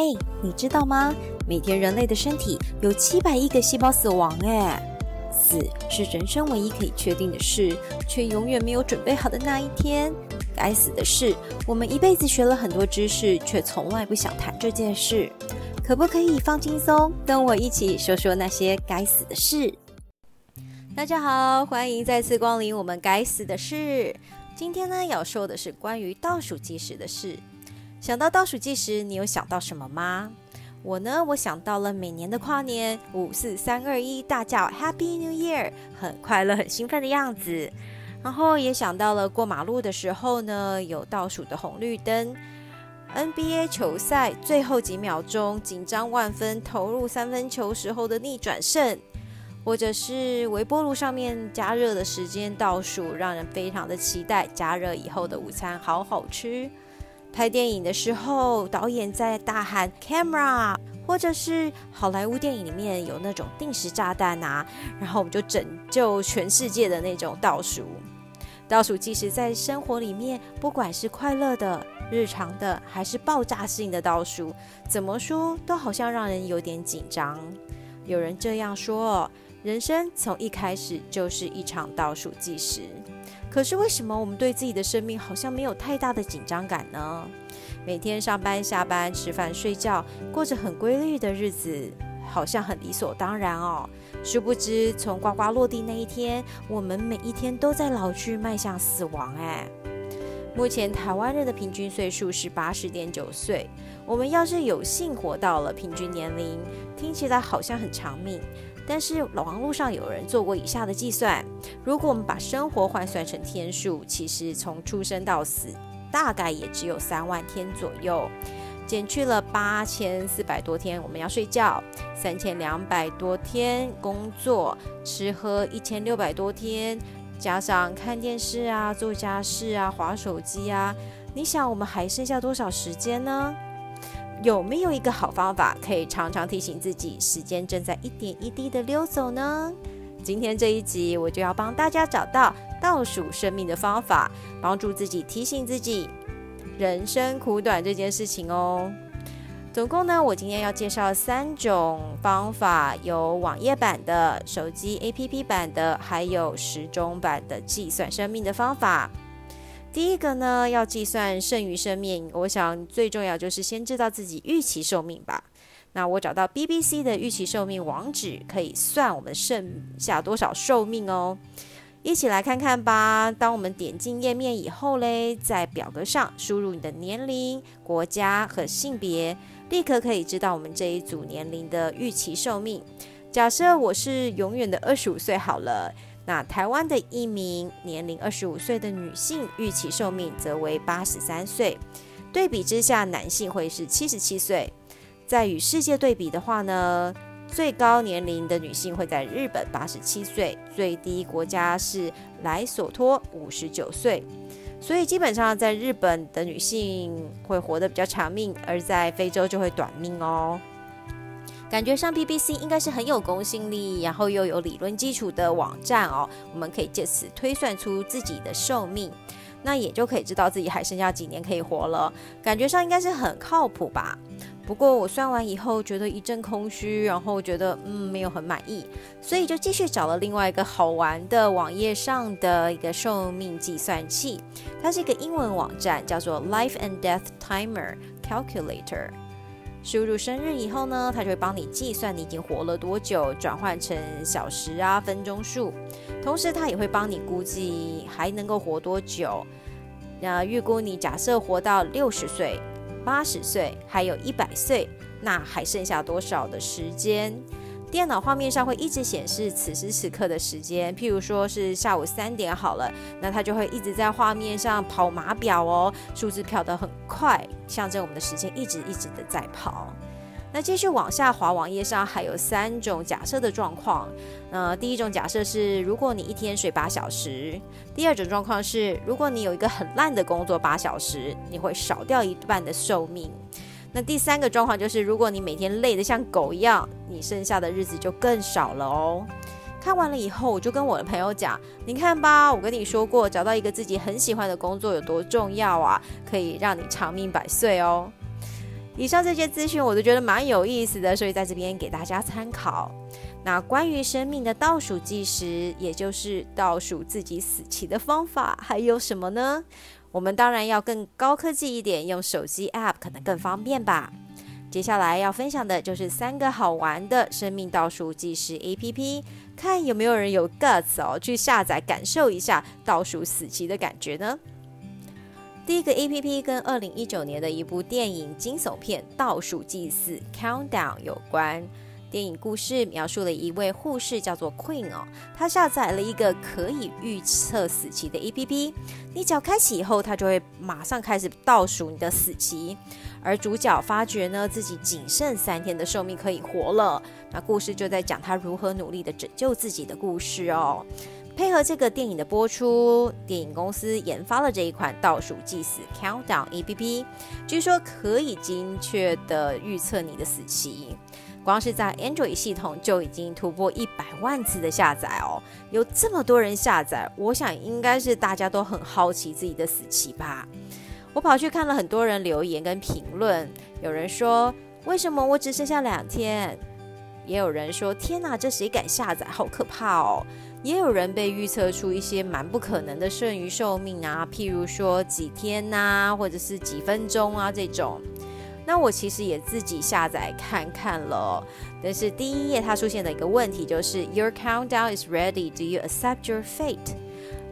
哎，你知道吗？每天人类的身体有七百亿个细胞死亡，哎，死是人生唯一可以确定的事，却永远没有准备好的那一天。该死的是，我们一辈子学了很多知识，却从来不想谈这件事。可不可以放轻松，跟我一起说说那些该死的事？大家好，欢迎再次光临我们该死的事。今天呢，要说的是关于倒数计时的事。想到倒数计时，你有想到什么吗？我呢，我想到了每年的跨年，五四三二一，大叫 Happy New Year，很快乐、很兴奋的样子。然后也想到了过马路的时候呢，有倒数的红绿灯。NBA 球赛最后几秒钟，紧张万分，投入三分球时候的逆转胜，或者是微波炉上面加热的时间倒数，让人非常的期待加热以后的午餐好好吃。拍电影的时候，导演在大喊 “camera”，或者是好莱坞电影里面有那种定时炸弹啊，然后我们就拯救全世界的那种倒数。倒数计时在生活里面，不管是快乐的、日常的，还是爆炸性的倒数，怎么说都好像让人有点紧张。有人这样说：人生从一开始就是一场倒数计时。可是为什么我们对自己的生命好像没有太大的紧张感呢？每天上班、下班、吃饭、睡觉，过着很规律的日子，好像很理所当然哦。殊不知，从呱呱落地那一天，我们每一天都在老去，迈向死亡。哎，目前台湾人的平均岁数是八十点九岁。我们要是有幸活到了平均年龄，听起来好像很长命。但是网络上有人做过以下的计算：如果我们把生活换算成天数，其实从出生到死大概也只有三万天左右。减去了八千四百多天我们要睡觉，三千两百多天工作，吃喝一千六百多天，加上看电视啊、做家事啊、划手机啊，你想我们还剩下多少时间呢？有没有一个好方法，可以常常提醒自己，时间正在一点一滴的溜走呢？今天这一集，我就要帮大家找到倒数生命的方法，帮助自己提醒自己，人生苦短这件事情哦。总共呢，我今天要介绍三种方法，有网页版的、手机 APP 版的，还有时钟版的计算生命的方法。第一个呢，要计算剩余生命，我想最重要就是先知道自己预期寿命吧。那我找到 BBC 的预期寿命网址，可以算我们剩下多少寿命哦。一起来看看吧。当我们点进页面以后嘞，在表格上输入你的年龄、国家和性别，立刻可以知道我们这一组年龄的预期寿命。假设我是永远的二十五岁好了。那台湾的一名年龄二十五岁的女性预期寿命则为八十三岁，对比之下，男性会是七十七岁。在与世界对比的话呢，最高年龄的女性会在日本八十七岁，最低国家是莱索托五十九岁。所以基本上在日本的女性会活得比较长命，而在非洲就会短命哦。感觉上 BBC 应该是很有公信力，然后又有理论基础的网站哦。我们可以借此推算出自己的寿命，那也就可以知道自己还剩下几年可以活了。感觉上应该是很靠谱吧？不过我算完以后觉得一阵空虚，然后觉得嗯没有很满意，所以就继续找了另外一个好玩的网页上的一个寿命计算器，它是一个英文网站，叫做 Life and Death Timer Calculator。输入生日以后呢，它就会帮你计算你已经活了多久，转换成小时啊、分钟数。同时，它也会帮你估计还能够活多久。那预估你假设活到六十岁、八十岁，还有一百岁，那还剩下多少的时间？电脑画面上会一直显示此时此刻的时间，譬如说是下午三点好了，那它就会一直在画面上跑码表哦，数字跳得很快，象征我们的时间一直一直的在跑。那继续往下滑，网页上还有三种假设的状况。呃，第一种假设是如果你一天睡八小时；第二种状况是如果你有一个很烂的工作八小时，你会少掉一半的寿命。那第三个状况就是，如果你每天累得像狗一样，你剩下的日子就更少了哦。看完了以后，我就跟我的朋友讲：“你看吧，我跟你说过，找到一个自己很喜欢的工作有多重要啊，可以让你长命百岁哦。”以上这些资讯我都觉得蛮有意思的，所以在这边给大家参考。那关于生命的倒数计时，也就是倒数自己死期的方法，还有什么呢？我们当然要更高科技一点，用手机 App 可能更方便吧。接下来要分享的就是三个好玩的生命倒数计时 APP，看有没有人有 guts 哦，去下载感受一下倒数死期的感觉呢？第一个 APP 跟二零一九年的一部电影惊悚片《倒数计时》Countdown 有关。电影故事描述了一位护士叫做 Queen 哦，她下载了一个可以预测死期的 APP，你只要开启以后，它就会马上开始倒数你的死期。而主角发觉呢自己仅剩三天的寿命可以活了，那故事就在讲他如何努力的拯救自己的故事哦。配合这个电影的播出，电影公司研发了这一款倒数计时 Countdown APP，据说可以精确的预测你的死期。光是在 Android 系统就已经突破一百万次的下载哦，有这么多人下载，我想应该是大家都很好奇自己的死期吧。我跑去看了很多人留言跟评论，有人说为什么我只剩下两天，也有人说天哪，这谁敢下载，好可怕哦。也有人被预测出一些蛮不可能的剩余寿命啊，譬如说几天呐，或者是几分钟啊这种。那我其实也自己下载看看了，但是第一页它出现的一个问题就是 Your countdown is ready. Do you accept your fate?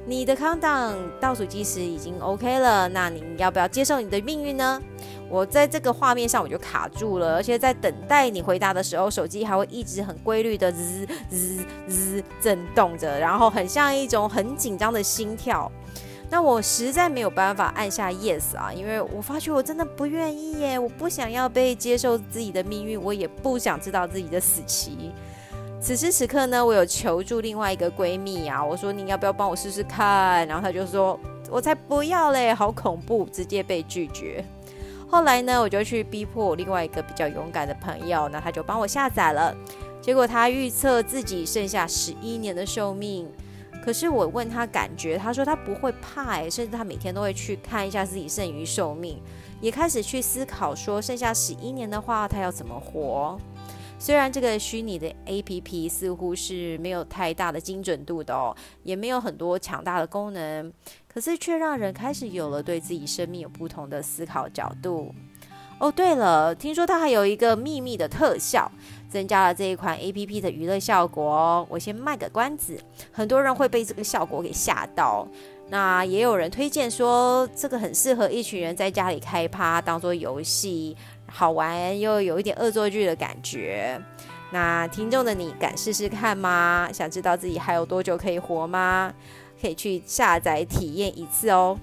你的 countdown 倒数计时已经 OK 了，那你要不要接受你的命运呢？我在这个画面上我就卡住了，而且在等待你回答的时候，手机还会一直很规律的滋滋滋震动着，然后很像一种很紧张的心跳。那我实在没有办法按下 yes 啊，因为我发觉我真的不愿意耶，我不想要被接受自己的命运，我也不想知道自己的死期。此时此刻呢，我有求助另外一个闺蜜啊，我说你要不要帮我试试看？然后她就说，我才不要嘞，好恐怖，直接被拒绝。后来呢，我就去逼迫我另外一个比较勇敢的朋友，那他就帮我下载了。结果他预测自己剩下十一年的寿命。可是我问他感觉，他说他不会怕，甚至他每天都会去看一下自己剩余寿命，也开始去思考说剩下十一年的话，他要怎么活。虽然这个虚拟的 A P P 似乎是没有太大的精准度的哦，也没有很多强大的功能，可是却让人开始有了对自己生命有不同的思考角度。哦，对了，听说它还有一个秘密的特效。增加了这一款 A P P 的娱乐效果哦，我先卖个关子，很多人会被这个效果给吓到。那也有人推荐说，这个很适合一群人在家里开趴，当做游戏，好玩又有一点恶作剧的感觉。那听众的你敢试试看吗？想知道自己还有多久可以活吗？可以去下载体验一次哦。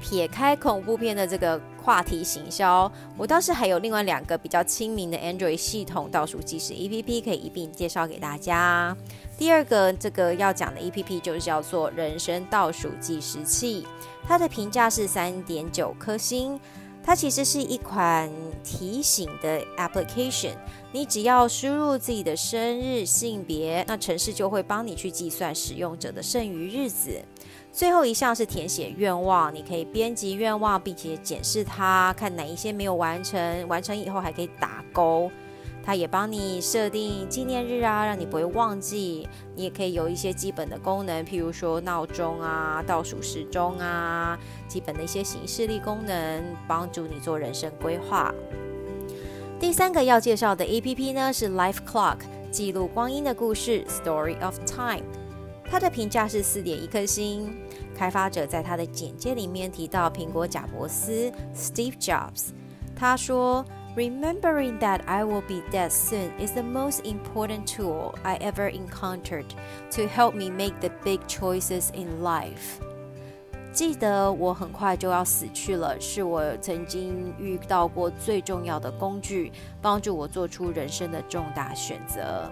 撇开恐怖片的这个话题行销，我倒是还有另外两个比较亲民的 Android 系统倒数计时 APP 可以一并介绍给大家。第二个这个要讲的 APP 就是叫做人生倒数计时器，它的评价是三点九颗星。它其实是一款提醒的 application，你只要输入自己的生日、性别，那城市就会帮你去计算使用者的剩余日子。最后一项是填写愿望，你可以编辑愿望，并且检视它，看哪一些没有完成，完成以后还可以打勾。它也帮你设定纪念日啊，让你不会忘记。你也可以有一些基本的功能，譬如说闹钟啊、倒数时钟啊，基本的一些行事历功能，帮助你做人生规划。第三个要介绍的 A P P 呢是 Life Clock，记录光阴的故事，Story of Time。它的评价是四点一颗星。开发者在他的简介里面提到苹果贾伯斯 Steve Jobs，他说 ：“Remembering that I will be dead soon is the most important tool I ever encountered to help me make the big choices in life。”记得我很快就要死去了，是我曾经遇到过最重要的工具，帮助我做出人生的重大选择。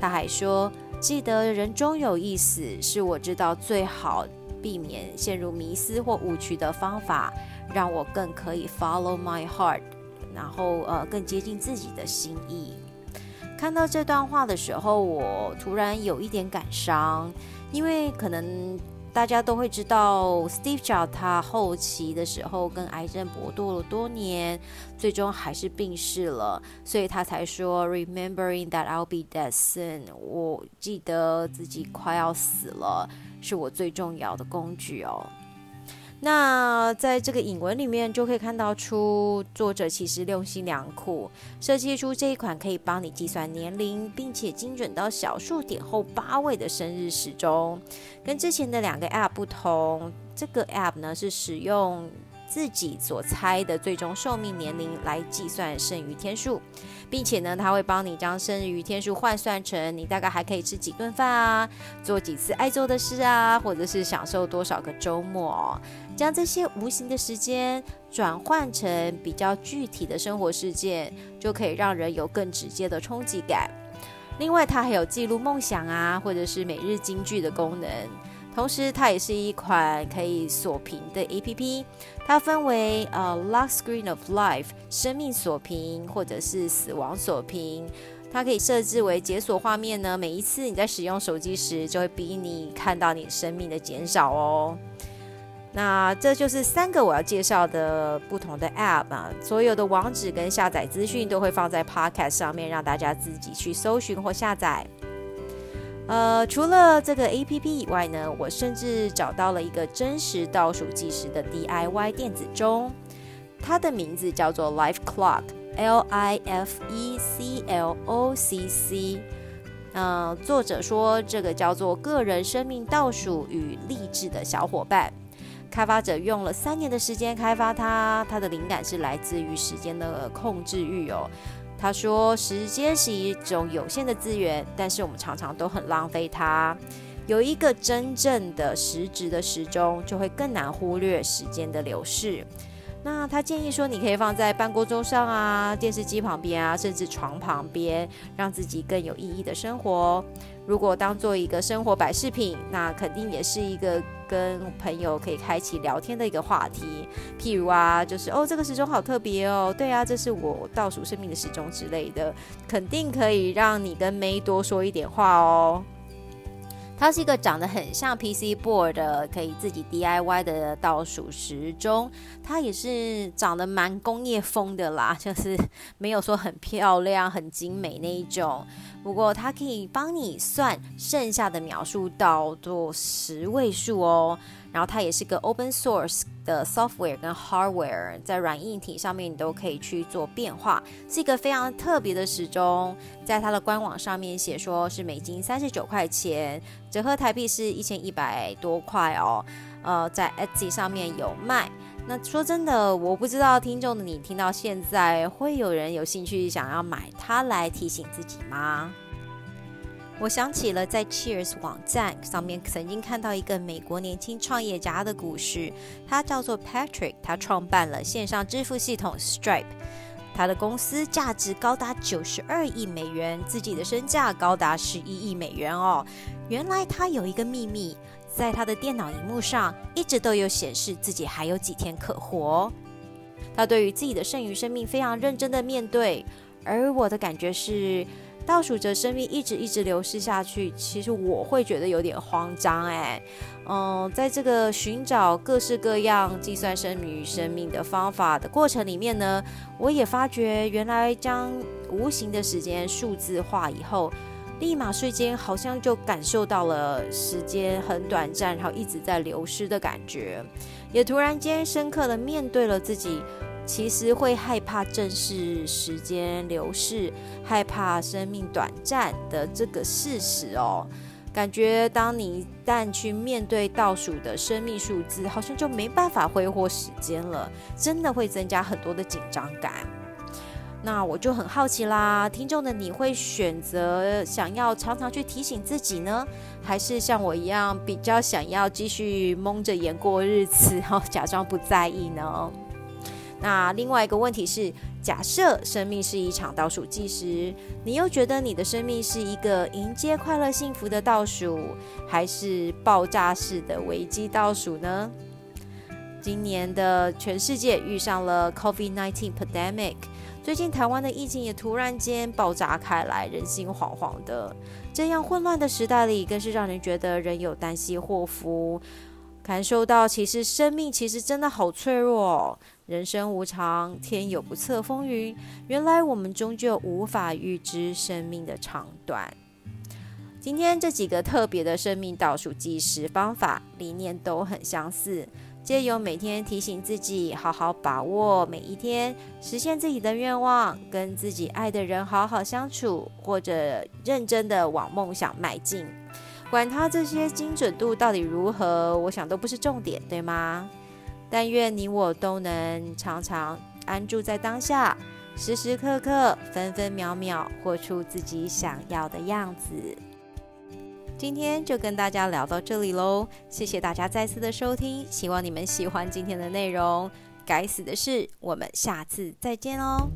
他还说。记得人终有一死，是我知道最好避免陷入迷思或误区的方法，让我更可以 follow my heart， 然后呃更接近自己的心意。看到这段话的时候，我突然有一点感伤，因为可能大家都会知道，Steve Jobs 他后期的时候跟癌症搏斗了多年，最终还是病逝了，所以他才说，Remembering that I'll be dead soon，我记得自己快要死了，是我最重要的工具哦。那在这个引文里面就可以看到出，作者其实用心良苦，设计出这一款可以帮你计算年龄，并且精准到小数点后八位的生日时钟。跟之前的两个 App 不同，这个 App 呢是使用。自己所猜的最终寿命年龄来计算剩余天数，并且呢，他会帮你将剩余天数换算成你大概还可以吃几顿饭啊，做几次爱做的事啊，或者是享受多少个周末，将这些无形的时间转换成比较具体的生活事件，就可以让人有更直接的冲击感。另外，它还有记录梦想啊，或者是每日金句的功能。同时，它也是一款可以锁屏的 A P P。它分为呃 Lock Screen of Life 生命锁屏，或者是死亡锁屏。它可以设置为解锁画面呢。每一次你在使用手机时，就会逼你看到你生命的减少哦。那这就是三个我要介绍的不同的 App 啊。所有的网址跟下载资讯都会放在 Podcast 上面，让大家自己去搜寻或下载。呃，除了这个 A P P 以外呢，我甚至找到了一个真实倒数计时的 D I Y 电子钟，它的名字叫做 Life Clock，L I F E C L O C C。嗯，作者说这个叫做个人生命倒数与励志的小伙伴。开发者用了三年的时间开发它，它的灵感是来自于时间的控制欲哦。他说：“时间是一种有限的资源，但是我们常常都很浪费它。有一个真正的实质的时钟，就会更难忽略时间的流逝。那他建议说，你可以放在办公桌上啊，电视机旁边啊，甚至床旁边，让自己更有意义的生活。”如果当做一个生活摆饰品，那肯定也是一个跟朋友可以开启聊天的一个话题。譬如啊，就是哦，这个时钟好特别哦，对啊，这是我倒数生命的时钟之类的，肯定可以让你跟 May 多说一点话哦。它是一个长得很像 PC board 的，可以自己 DIY 的倒数时钟。它也是长得蛮工业风的啦，就是没有说很漂亮、很精美那一种。不过它可以帮你算剩下的秒数到做十位数哦。然后它也是个 open source 的 software 跟 hardware，在软硬体上面你都可以去做变化，是一个非常特别的时钟。在它的官网上面写说是美金三十九块钱，折合台币是一千一百多块哦。呃，在 Etsy 上面有卖。那说真的，我不知道听众的你听到现在会有人有兴趣想要买它来提醒自己吗？我想起了在 Cheers 网站上面曾经看到一个美国年轻创业家的故事，他叫做 Patrick，他创办了线上支付系统 Stripe，他的公司价值高达九十二亿美元，自己的身价高达十一亿美元哦。原来他有一个秘密。在他的电脑荧幕上，一直都有显示自己还有几天可活。他对于自己的剩余生命非常认真的面对，而我的感觉是，倒数着生命一直一直流逝下去，其实我会觉得有点慌张哎。嗯，在这个寻找各式各样计算生命与生命的方法的过程里面呢，我也发觉原来将无形的时间数字化以后。立马瞬间，好像就感受到了时间很短暂，然后一直在流失的感觉，也突然间深刻的面对了自己，其实会害怕正视时间流逝，害怕生命短暂的这个事实哦。感觉当你一旦去面对倒数的生命数字，好像就没办法挥霍时间了，真的会增加很多的紧张感。那我就很好奇啦，听众的你会选择想要常常去提醒自己呢，还是像我一样比较想要继续蒙着眼过日子，然后假装不在意呢？那另外一个问题是，假设生命是一场倒数计时，你又觉得你的生命是一个迎接快乐幸福的倒数，还是爆炸式的危机倒数呢？今年的全世界遇上了 COVID-19 pandemic，最近台湾的疫情也突然间爆炸开来，人心惶惶的。这样混乱的时代里，更是让人觉得人有旦夕祸福，感受到其实生命其实真的好脆弱，哦人生无常，天有不测风云。原来我们终究无法预知生命的长短。今天这几个特别的生命倒数计时方法理念都很相似，借由每天提醒自己好好把握每一天，实现自己的愿望，跟自己爱的人好好相处，或者认真的往梦想迈进。管他这些精准度到底如何，我想都不是重点，对吗？但愿你我都能常常安住在当下，时时刻刻、分分秒秒活出自己想要的样子。今天就跟大家聊到这里喽，谢谢大家再次的收听，希望你们喜欢今天的内容。该死的事，我们下次再见哦。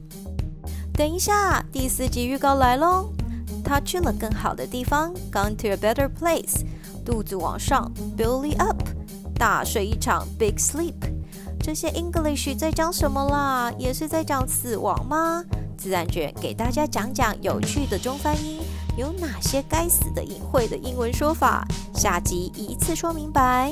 等一下，第四集预告来喽，他去了更好的地方，gone to a better place，肚子往上，belly up，大睡一场，big sleep。这些 English 在讲什么啦？也是在讲死亡吗？自然卷给大家讲讲有趣的中翻英。有哪些该死的隐晦的英文说法？下集一次说明白。